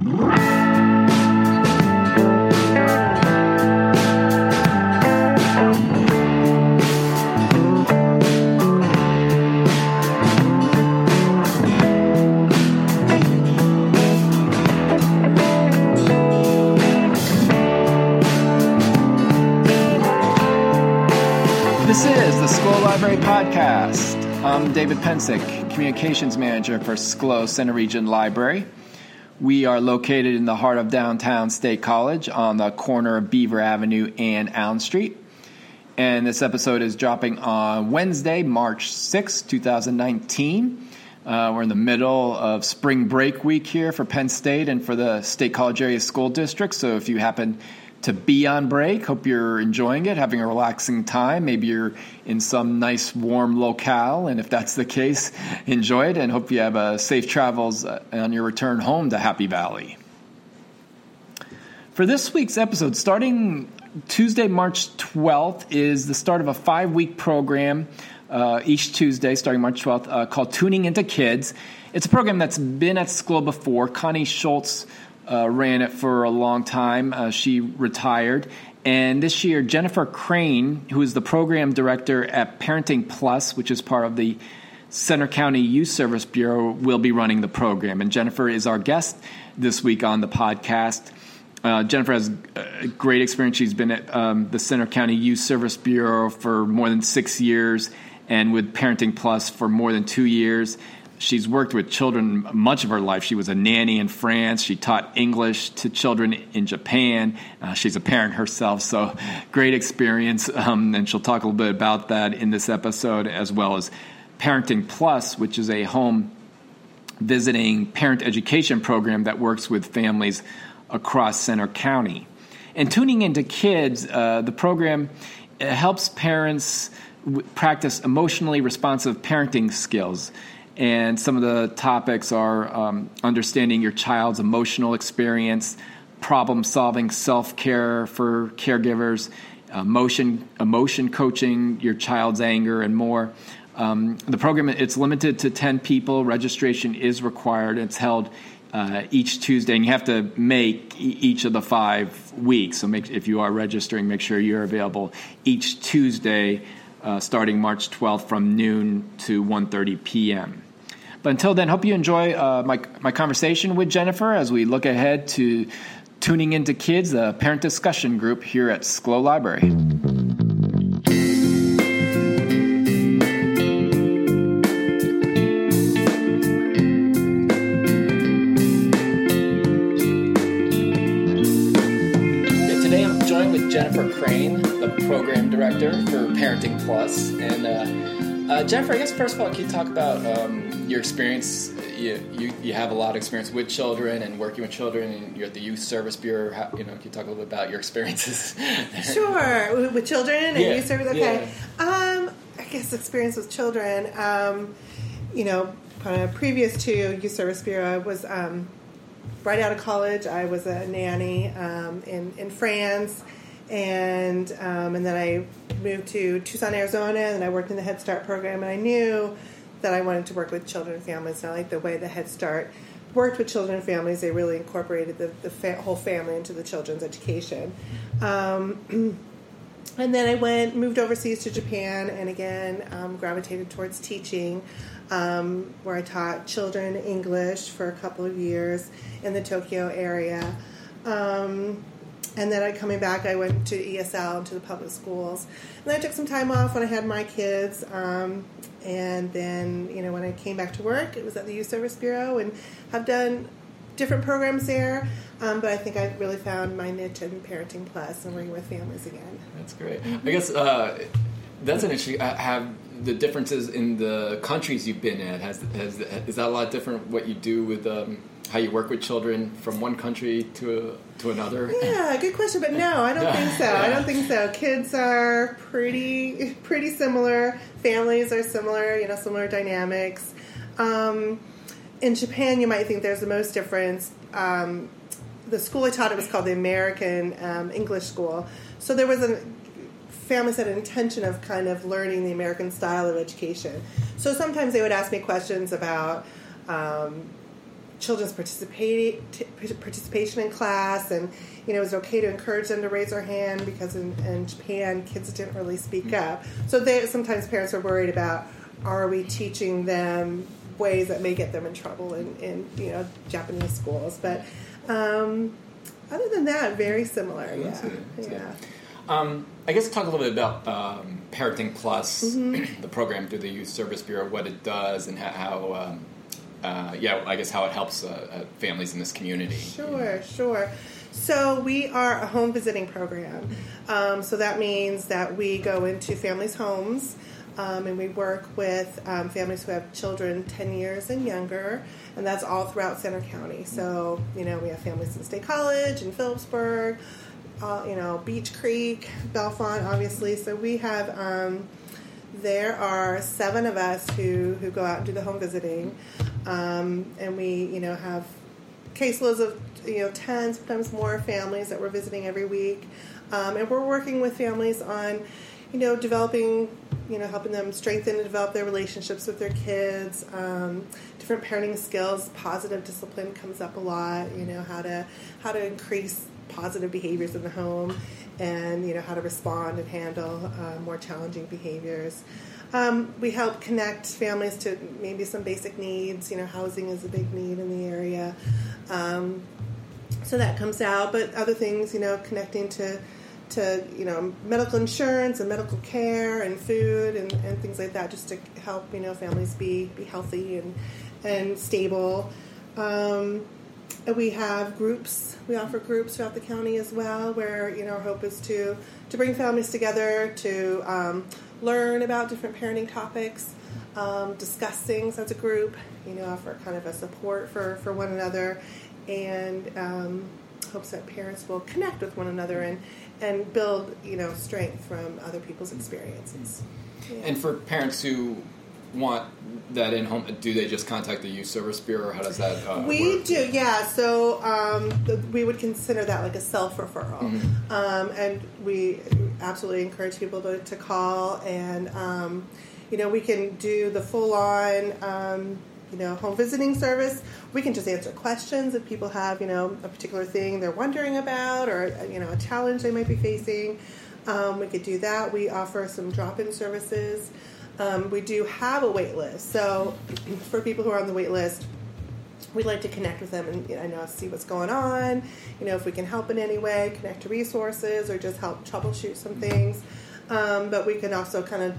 This is the Schlow Library Podcast. I'm David Pencek, Communications Manager for Schlow Center Region Library. We are located in the heart of downtown State College on the corner of Beaver Avenue and Allen Street. And this episode is dropping on Wednesday, March 6, 2019. Uh, we're in the middle of spring break week here for Penn State and for the State College Area School District. So if you happen to be on break. Hope you're enjoying it, having a relaxing time. Maybe you're in some nice warm locale, and if that's the case, enjoy it and hope you have a safe travels uh, on your return home to Happy Valley. For this week's episode, starting Tuesday, March 12th, is the start of a five week program uh, each Tuesday, starting March 12th, uh, called Tuning Into Kids. It's a program that's been at Schlow before. Connie Schultz uh, ran it for a long time. Uh, she retired. And this year, Jennifer Crane, who is the program director at Parenting Plus, which is part of the Centre County Youth Service Bureau, will be running the program. And Jennifer is our guest this week on the podcast. Uh, Jennifer has a great experience. She's been at um, the Centre County Youth Service Bureau for more than six years and with Parenting Plus for more than two years. She's worked with children much of her life. She was a nanny in France. She taught English to children in Japan. Uh, she's a parent herself, so great experience. Um, and she'll talk a little bit about that in this episode, as well as Parenting Plus, which is a home visiting parent education program that works with families across Centre County. And tuning into kids, uh, the program helps parents practice emotionally responsive parenting skills. And some of the topics are um, understanding your child's emotional experience, problem solving, self care for caregivers, emotion emotion coaching your child's anger, and more. Um, the program it's limited to ten people. Registration is required. It's held uh, each Tuesday, and you have to make e- each of the five weeks. So, make, if you are registering, make sure you're available each Tuesday, uh, starting March 12th from noon to 1:30 p.m. But until then, hope you enjoy uh, my, my conversation with Jennifer as we look ahead to tuning into kids, the parent discussion group here at Schlow Library. Today I'm joined with Jennifer Crane, the program director for Parenting Plus. And uh, uh, Jennifer, I guess first of all, can you talk about um, your experience? You, you, you have a lot of experience with children and working with children, and you're at the Youth Service Bureau. How, you know, can you talk a little bit about your experiences? there? Sure, with children and Yeah, youth service. Okay, um, I guess experience with children. Um, you know, of previous to youth service bureau, I was um, right out of college. I was a nanny um, in in France, and um, and then I moved to Tucson, Arizona, and I worked in the Head Start program. And I knew that I wanted to work with children and families. And I like the way the Head Start worked with children and families. They really incorporated the, the fa- whole family into the children's education. Um, and then I went, moved overseas to Japan, and again um, gravitated towards teaching, um, where I taught children English for a couple of years in the Tokyo area. Um, and then I coming back, I went to ESL to the public schools. And then I took some time off when I had my kids. Um, and then, you know, when I came back to work, it was at the Youth Service Bureau, and I've done different programs there. Um, but I think I really found my niche in Parenting Plus and working with families again. That's great. I guess uh, that's an issue. I have the differences in the countries you've been at has has is that a lot different? What you do with um, how you work with children from one country to to another? Yeah, good question, but no, I don't think so. I don't think so. Kids are pretty pretty similar. Families are similar. You know, similar dynamics. Um, in Japan, you might think there's the most difference. Um, the school I taught at was called the American um, English School. So there was a families had an intention of kind of learning the American style of education. So sometimes they would ask me questions about. Um, children's participate, participation in class, and you know, it was okay to encourage them to raise their hand because in, in Japan, kids didn't really speak Mm-hmm. up. So they sometimes parents are worried about are we teaching them ways that may get them in trouble in, in you know Japanese schools, but. Um, other than that, very similar. Yeah, good, that's good. yeah. Um, I guess talk a little bit about um, Parenting Plus, Mm-hmm. the program through the Youth Service Bureau, what it does, and how, um, uh, yeah, I guess how it helps uh, uh, families in this community. Sure, sure. So we are a home visiting program. Um, so that means that we go into families' homes um, and we work with um, families who have children 10 years and younger, and that's all throughout Centre County. So, you know, we have families in State College, in Philipsburg, you know, Beech Creek, Bellefonte, obviously. So we have. Um, there are seven of us who, who go out and do the home visiting, um, and we you know have caseloads of you know ten sometimes more families that we're visiting every week, um, and we're working with families on you know developing you know helping them strengthen and develop their relationships with their kids, um, different parenting skills, positive discipline comes up a lot. You know how to how to increase positive behaviors in the home and you know how to respond and handle uh, more challenging behaviors. Um, we help connect families to maybe some basic needs. You know, housing is a big need in the area, um, so that comes out. But other things, you know, connecting to to you know medical insurance and medical care and food and, and things like that, just to help you know families be be healthy and and stable. Um, we have groups. We offer groups throughout the county as well, where you know our hope is to to bring families together to um, learn about different parenting topics, um, discuss things as a group. You know, offer kind of a support for for one another, and um, hopes that parents will connect with one another and and build you know strength from other people's experiences. Yeah. And for parents who want that in home, do they just contact the Youth Service Bureau, or how does that uh, we work? do, yeah. So um, the, we would consider that like a self referral, Mm-hmm. um, and we absolutely encourage people to, to call. And um, you know, we can do the full on, um, you know, home visiting service. We can just answer questions if people have, you know, a particular thing they're wondering about, or you know, a challenge they might be facing. Um, we could do that. We offer some drop in services. Um, we do have a wait list. So for people who are on the wait list, we'd like to connect with them and you know, I know see what's going on. You know if we can help in any way, connect to resources, or just help troubleshoot some things. Um, but we can also kind of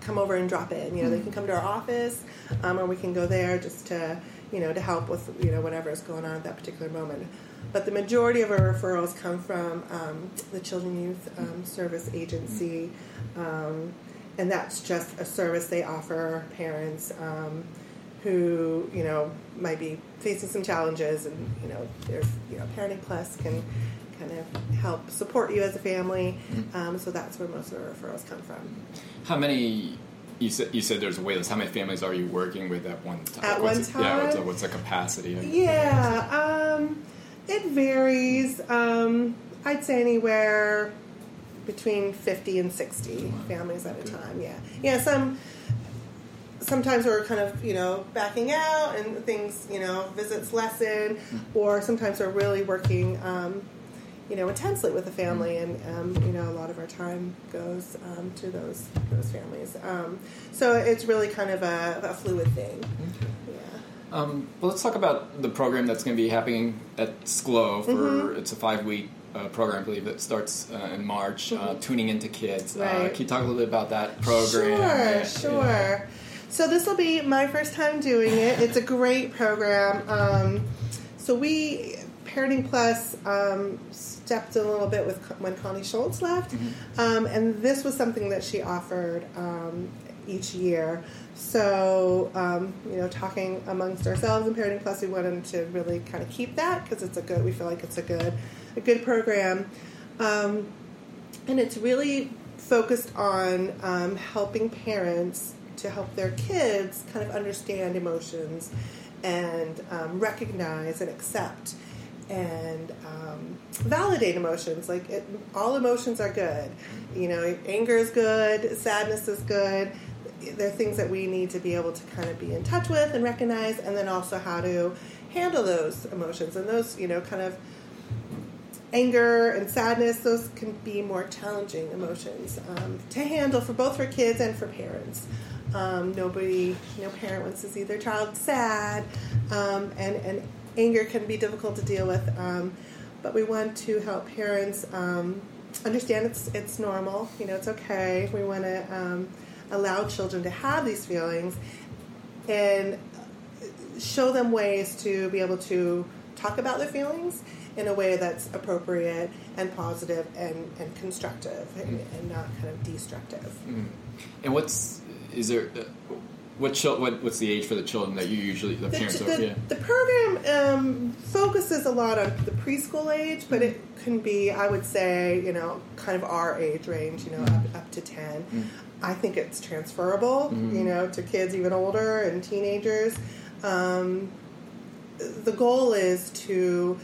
come over and drop in. You know, they can come to our office, um, or we can go there just to you know to help with you know whatever is going on at that particular moment. But the majority of our referrals come from um, the Children Youth um, Service Agency, um, and that's just a service they offer parents um, who you know might be facing some challenges, and you know there's you know Parenting Plus can kind of help support you as a family. Um, so that's where most of our referrals come from. How many? You said you said there's a wait list. How many families are you working with at one time? At what's one it- Yeah, what's the, what's the capacity? of- Yeah, um, it varies. Um, I'd say anywhere between fifty and sixty families at a time. Yeah, yeah. Some sometimes we're kind of you know backing out and things you know visits lessen, or sometimes we're really working. Um, you know, intensely with the family, and um, you know, a lot of our time goes um, to those those families. Um, so it's really kind of a, a fluid thing. Yeah. Um, well, let's talk about the program that's going to be happening at Schlow for Mm-hmm. it's a five week uh, program, I believe, that starts uh, in March. Uh, tuning into kids. Uh, Mm-hmm. Right. can you talk a little bit about that program? Sure, sure. So this will be my first time doing it. It's a great program. Um, so we Parenting Plus um, stepped in a little bit with when Connie Schultz left, um, and this was something that she offered um, each year. So um, you know, talking amongst ourselves in Parenting Plus, we wanted to really kind of keep that because it's a good. We feel like it's a good, a good program. Um, and it's really focused on um, helping parents to help their kids kind of understand emotions and um, recognize and accept and um, validate emotions. Like it, all emotions are good. You know, anger is good, sadness is good. They're things that we need to be able to kind of be in touch with and recognize, and then also how to handle those emotions and those you know kind of anger and sadness those can be more challenging emotions um, to handle for both for kids and for parents. Um, nobody no parent wants to see their child sad um, and, and anger can be difficult to deal with um, but we want to help parents um, understand it's it's normal you know it's okay. We want to um, allow children to have these feelings and show them ways to be able to talk about their feelings in a way that's appropriate and positive and, and constructive and, and not kind of destructive. Mm. And what's is there? Uh, what, chil- what what's the age for the children that you usually the, The, parents the, are? Yeah. the program um, focuses a lot on the preschool age, but it can be, I would say, you know, kind of our age range, you know, up, up to 10. Mm. I think it's transferable, Mhm. you know, to kids even older and teenagers. Um, the goal is to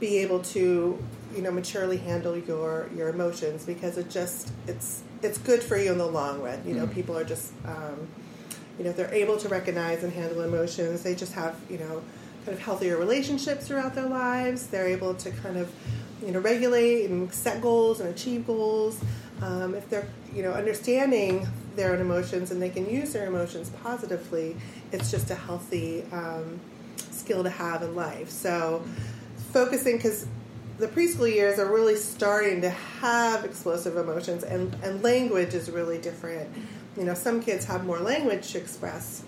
be able to, you know, maturely handle your your emotions because it just it's it's good for you in the long run. You know, Mhm. people are just, um, you know, if they're able to recognize and handle emotions, they just have, you know, kind of healthier relationships throughout their lives. They're able to kind of, you know, regulate and set goals and achieve goals. Um, if they're, you know, understanding their own emotions and they can use their emotions positively, it's just a healthy um, skill to have in life. So, focusing because the preschool years are really starting to have explosive emotions, and, and language is really different. You know, some kids have more language to express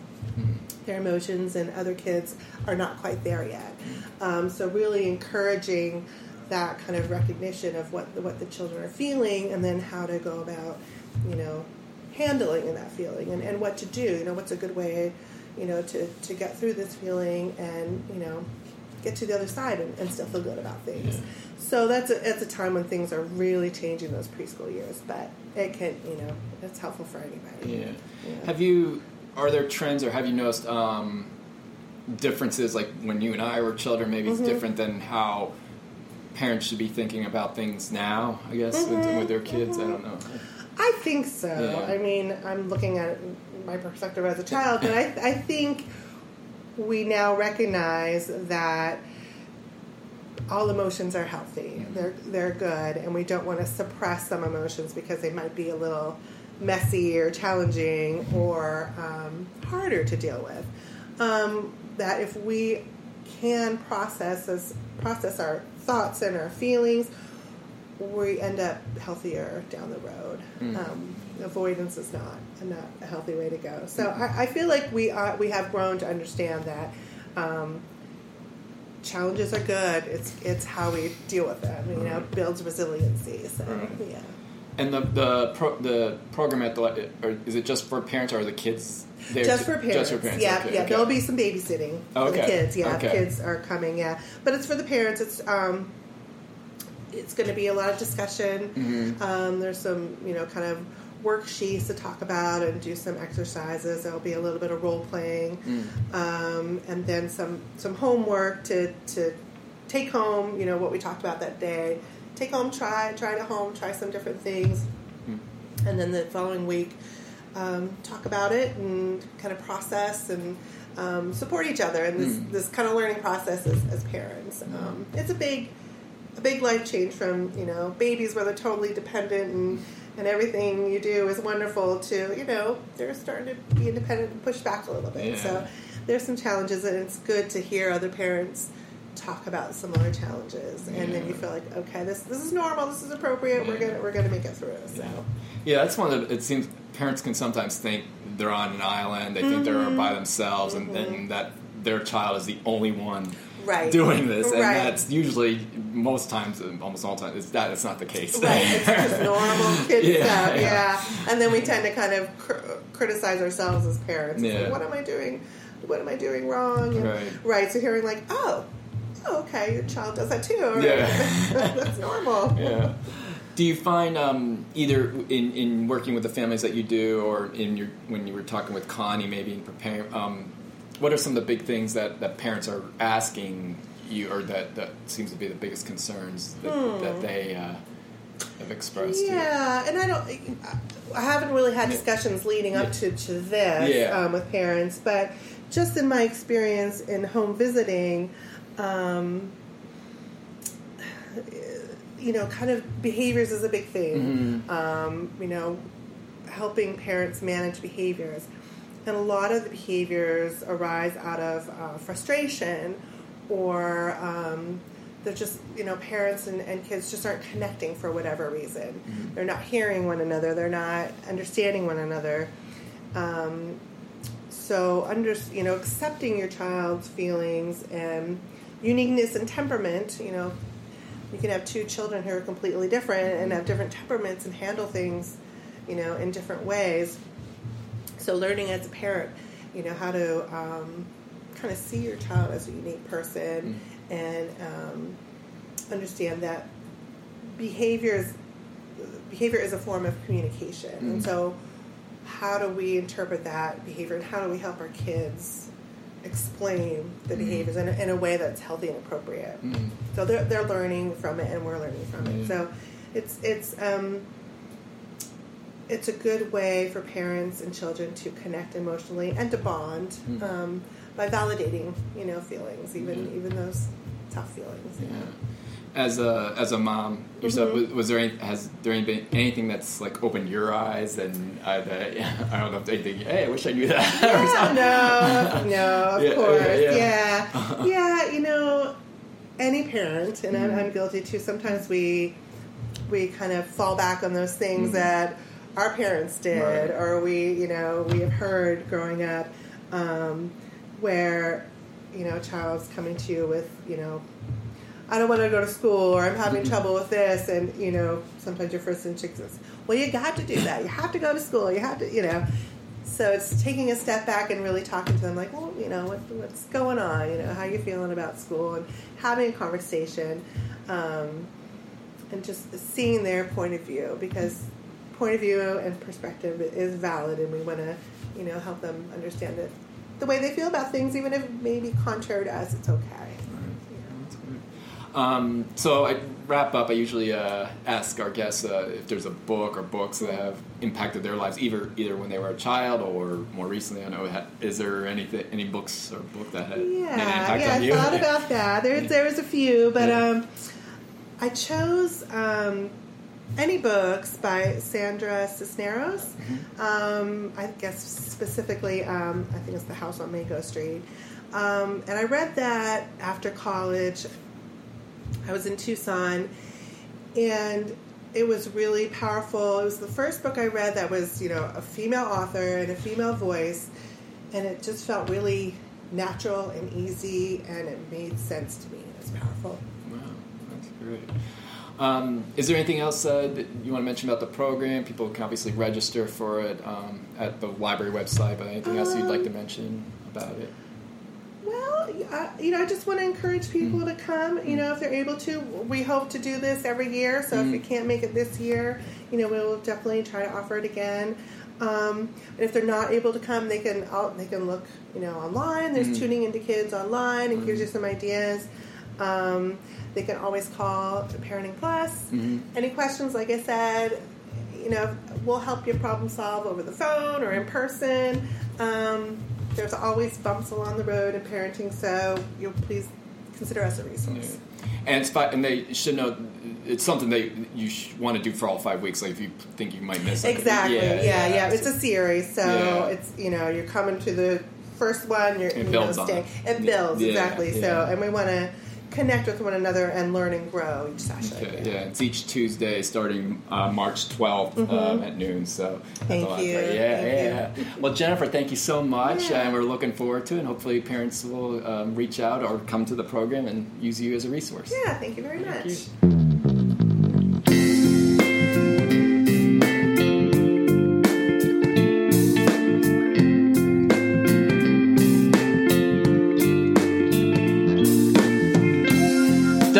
their emotions, and other kids are not quite there yet. Um, so, really encouraging that kind of recognition of what what the children are feeling, and then how to go about, you know, handling in that feeling, and, and what to do. You know, what's a good way, you know, to to get through this feeling, and you know, get to the other side and, and still feel good about things. Yeah. So that's a, it's a time when things are really changing those preschool years, but it can, you know, it's helpful for anybody. Yeah. Yeah. Have you? Are there trends, or have you noticed um, differences? Like when you and I were children, maybe Mm-hmm. it's different than how parents should be thinking about things now. I guess with, Mhm, with their kids. I don't know. I think so. Yeah. I mean, I'm looking at my perspective as a child, but I, I think we now recognize that all emotions are healthy. They're they're good, and we don't want to suppress some emotions because they might be a little messy or challenging or um, harder to deal with. Um, that if we can process as, process our thoughts and our feelings, we end up healthier down the road. Mm. Um, avoidance is not not a healthy way to go. So I, I feel like we are, we have grown to understand that um, challenges are good. It's it's how we deal with them. You know, builds resiliency. So Right. yeah. And the the pro, the program at the or is it just for parents or are the kids? there Just for parents. Just for parents. Yeah, okay, yeah. okay. There'll be some babysitting for the Okay, kids. Yeah, okay. kids are coming. Yeah, but it's for the parents. It's um, it's going to be a lot of discussion. Mhm. Um, there's some you know kind of worksheets to talk about and do some exercises. There'll be a little bit of role playing, Mm. um, and then some some homework to to take home. You know what we talked about that day. Take home, try try it at home, try some different things, Mm. and then the following week um, talk about it and kind of process and um, support each other in this, Mm. this kind of learning process as, as parents. Um, it's a big a big life change from you know babies where they're totally dependent and and everything you do is wonderful to you know they're starting to be independent and push back a little bit. Yeah. So there's some challenges and it's good to hear other parents talk about similar challenges and then you feel like okay this this is normal this is appropriate we're gonna we're gonna make it through so Yeah, that's one of the, it seems parents can sometimes think they're on an island. They think they're by themselves, and, and that their child is the only one Mm-hmm. Right. doing this, and Right. that's usually most times, almost all times, is that it's not the case. Right, it's just normal kid Yeah, stuff, yeah. yeah. And then we tend to kind of cr- criticize ourselves as parents. It's like, Yeah. what am I doing? What am I doing wrong? And- Right. right. So hearing like, oh, oh, okay, your child does that too. Or, Yeah. that's normal. yeah. Do you find um, either in, in working with the families that you do, or in your when you were talking with Connie, maybe in preparing, um, what are some of the big things that, that parents are asking you, or that, that seems to be the biggest concerns that, that they uh, have expressed? to you? Hmm. Yeah, and I don't. I haven't really had discussions leading up to, to this Yeah. um, with parents, but just in my experience in home visiting, um, you know, kind of behaviors is a big thing. Mm-hmm. Um, you know, helping parents manage behaviors. And a lot of the behaviors arise out of uh, frustration or um, they're just, you know, parents and, and kids just aren't connecting for whatever reason. Mm-hmm. They're not hearing one another, they're not understanding one another. Um, so, under, you know, accepting your child's feelings and uniqueness and temperament, you know, you can have two children who are completely different and have different temperaments and handle things, you know, in different ways. So learning as a parent, you know, how to um, kind of see your child as a unique person and um, understand that behaviors behavior is a form of communication, and so how do we interpret that behavior and how do we help our kids explain the behaviors in a, in a way that's healthy and appropriate? So they're, they're learning from it and we're learning from it. So it's it's um, it's a good way for parents and children to connect emotionally and to bond um, by validating you know feelings, even even those tough feelings. you know. As a as a mom yourself, Mm-hmm. was, was there any, has there been anything that's like opened your eyes and uh, that, yeah, I don't know if they think, hey, I wish I knew that. Yeah, no, no, of Yeah, course, yeah, yeah, yeah. you know, any parent, and I'm, I'm guilty too. Sometimes we we kind of fall back on those things that our parents did, Right. or we, you know, we have heard growing up, um, where you know, a child's coming to you with, you know. I don't want to go to school, or I'm having trouble with this, and you know, sometimes your first instinct is, "Well, you got to do that. You have to go to school. You have to, you know." So it's taking a step back and really talking to them, like, well, you know, what, what's going on? You know, how you feeling about school, and having a conversation, um, and just seeing their point of view because point of view and perspective is valid, and we want to, you know, help them understand it the way they feel about things, even if it may be contrary to us. It's okay. That's good. Um, so I wrap up. I usually uh, ask our guests uh, if there's a book or books that have impacted their lives, either either when they were a child or more recently. I know. Is there anything, any books or book that had Yeah, an impact yeah, on I you? thought about that. There, there was a few, but Yeah. um, I chose um, any books by Sandra Cisneros. Mm-hmm. Um, I guess specifically, um, I think it's The House on Mango Street. Um, and I read that after college. I was in Tucson, and it was really powerful. It was the first book I read that was, you know, a female author and a female voice, and it just felt really natural and easy, and it made sense to me. It was powerful. Wow, that's great. Um, is there anything else uh, that you want to mention about the program? People can obviously register for it um, at the library website, but anything else you'd like to mention about it? Well, I, you know, I just want to encourage people to come. You know, if they're able to. We hope to do this every year. So if we can't make it this year, you know, we'll definitely try to offer it again. Um, and if they're not able to come, they can out, they can look, you know, online. There's tuning into kids online and gives you some ideas. Um, they can always call Parenting Plus. Any questions, like I said, you know, we'll help you problem solve over the phone or in person. Um, there's always bumps along the road in parenting, so you'll please consider us a resource. And it's and they should know it's something that you sh- want to do for all five weeks. Like if you think you might miss something. Exactly. Yeah, yeah. It's a series, so Yeah. it's you know you're coming to the first one. You're It you builds know, on staying. it. It builds Yeah, exactly. So and we want to connect with one another and learn and grow each session. Okay, yeah, it's each Tuesday starting uh, March 12th um, at noon. So that's Mm-hmm. Thank a lot. you. Yeah, Thank yeah. Well, Jennifer, thank you so much, Yeah. and we're looking forward to it. And hopefully, parents will um, reach out or come to the program and use you as a resource. Yeah. Thank you very much. you.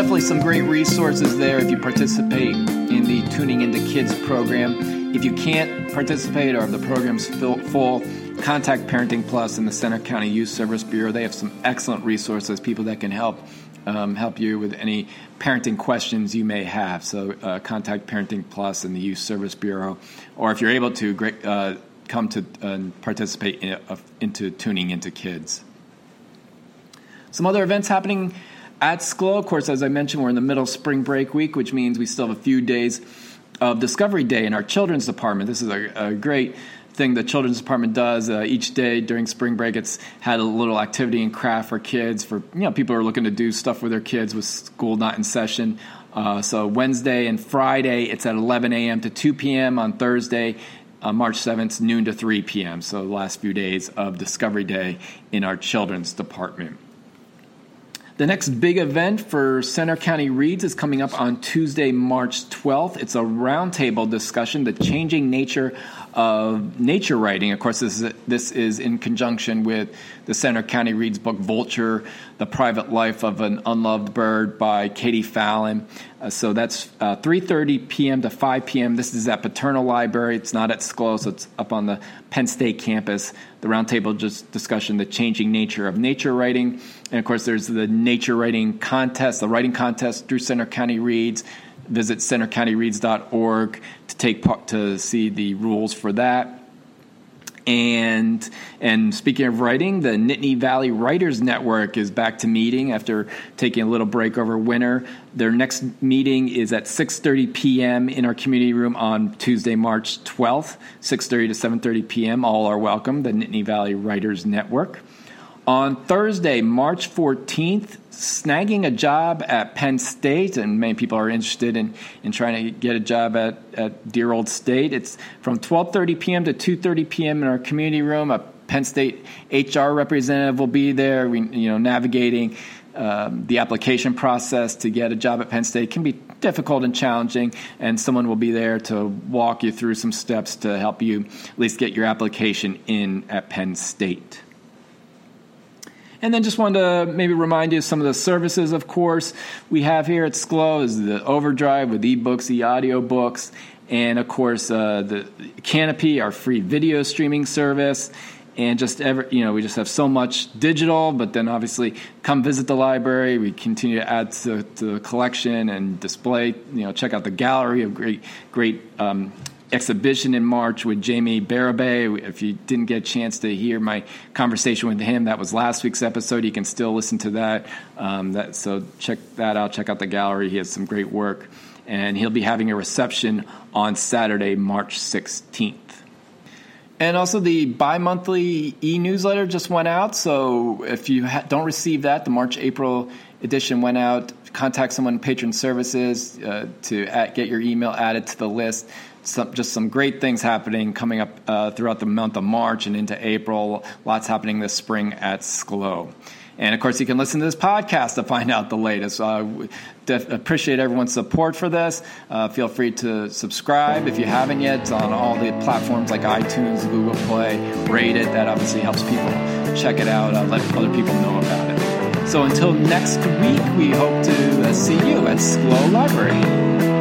Definitely some great resources there if you participate in the Tuning Into Kids program. If you can't participate or if the program's full, contact Parenting Plus and the Centre County Youth Service Bureau. They have some excellent resources, people that can help um, help you with any parenting questions you may have. So uh, contact Parenting Plus and the Youth Service Bureau, or if you're able to, great, uh, come to uh, participate in, uh, into Tuning Into Kids. Some other events happening at Schlow, of course, as I mentioned, we're in the middle of spring break week, which means we still have a few days of Discovery Day in our children's department. This is a, a great thing the children's department does uh, each day during spring break. It's had a little activity and craft for kids for you know people are looking to do stuff with their kids with school not in session. Uh, so Wednesday and Friday it's at 11 a.m. to 2 p.m. on Thursday. Uh, March 7th, noon to 3 p.m. So the last few days of Discovery Day in our children's department. The next big event for Centre County Reads is coming up on Tuesday, March 12th. It's a roundtable discussion, the changing nature of nature writing. Of course, this is, this is in conjunction with the Centre County Reads book Vulture, The Private Life of an Unloved Bird by Katie Fallon. Uh, so that's uh, 3.30 p.m. to 5 p.m. This is at Paterno Library. It's not at Schlow, so it's up on the Penn State campus. The roundtable just discussion, the changing nature of nature writing. And of course, there's the nature writing contest, the writing contest through Centre County Reads visit centercountyreads.org to take part to see the rules for that. And and speaking of writing, the Nittany Valley Writers Network is back to meeting after taking a little break over winter. Their next meeting is at 6:30 p.m. in our community room on Tuesday, March 12th, 6:30 to 7:30 p.m. All are welcome. The Nittany Valley Writers Network. On Thursday, March 14th, snagging a job at Penn State, and many people are interested in, in trying to get a job at, at dear old state. It's from 12:30 p.m. to 2:30 p.m. in our community room. A Penn State HR representative will be there. You know, navigating um, the application process to get a job at Penn State can be difficult and challenging, and someone will be there to walk you through some steps to help you at least get your application in at Penn State. And then just wanted to maybe remind you of some of the services, of course, we have here at Schlow is the Overdrive with ebooks, e-audio books, and of course uh, the Kanopy, our free video streaming service. And just ever, you know, we just have so much digital, but then obviously come visit the library. We continue to add to, to the collection and display. You know, check out the gallery of great, great um, exhibition in March with Jamie Barabay. If you didn't get a chance to hear my conversation with him, that was last week's episode. You can still listen to that. Um, that so check that out. Check out the gallery. He has some great work, and he'll be having a reception on Saturday, March 16th. And also, the bi monthly e newsletter just went out. So, if you ha- don't receive that, the March April edition went out. Contact someone in patron services uh, to add, get your email added to the list some, just some great things happening coming up uh, throughout the month of March and into April. Lots happening this spring at Schlow. And of course, you can listen to this podcast to find out the latest. Uh, def- appreciate everyone's support for this. Uh, feel free to subscribe if you haven't yet on all the platforms like iTunes, Google Play. Rate it. That obviously helps people check it out. Uh, let other people know about it. So until next week, we hope to uh, see you at Schlow Library.